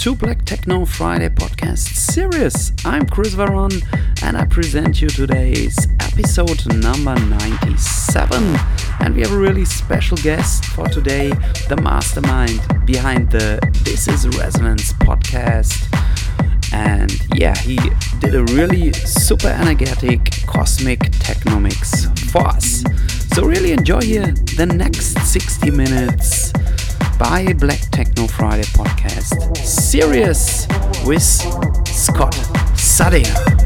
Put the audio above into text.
To Black Techno Friday podcast series. I'm Chris Veron and I present you today's episode number 97. And we have a really special guest for today, the mastermind behind the This is Resonance podcast. And yeah, he did a really super energetic cosmic techno mix for us. So really enjoy here the next 60 minutes by Black Techno Friday podcast. Serious with Scott Sardena.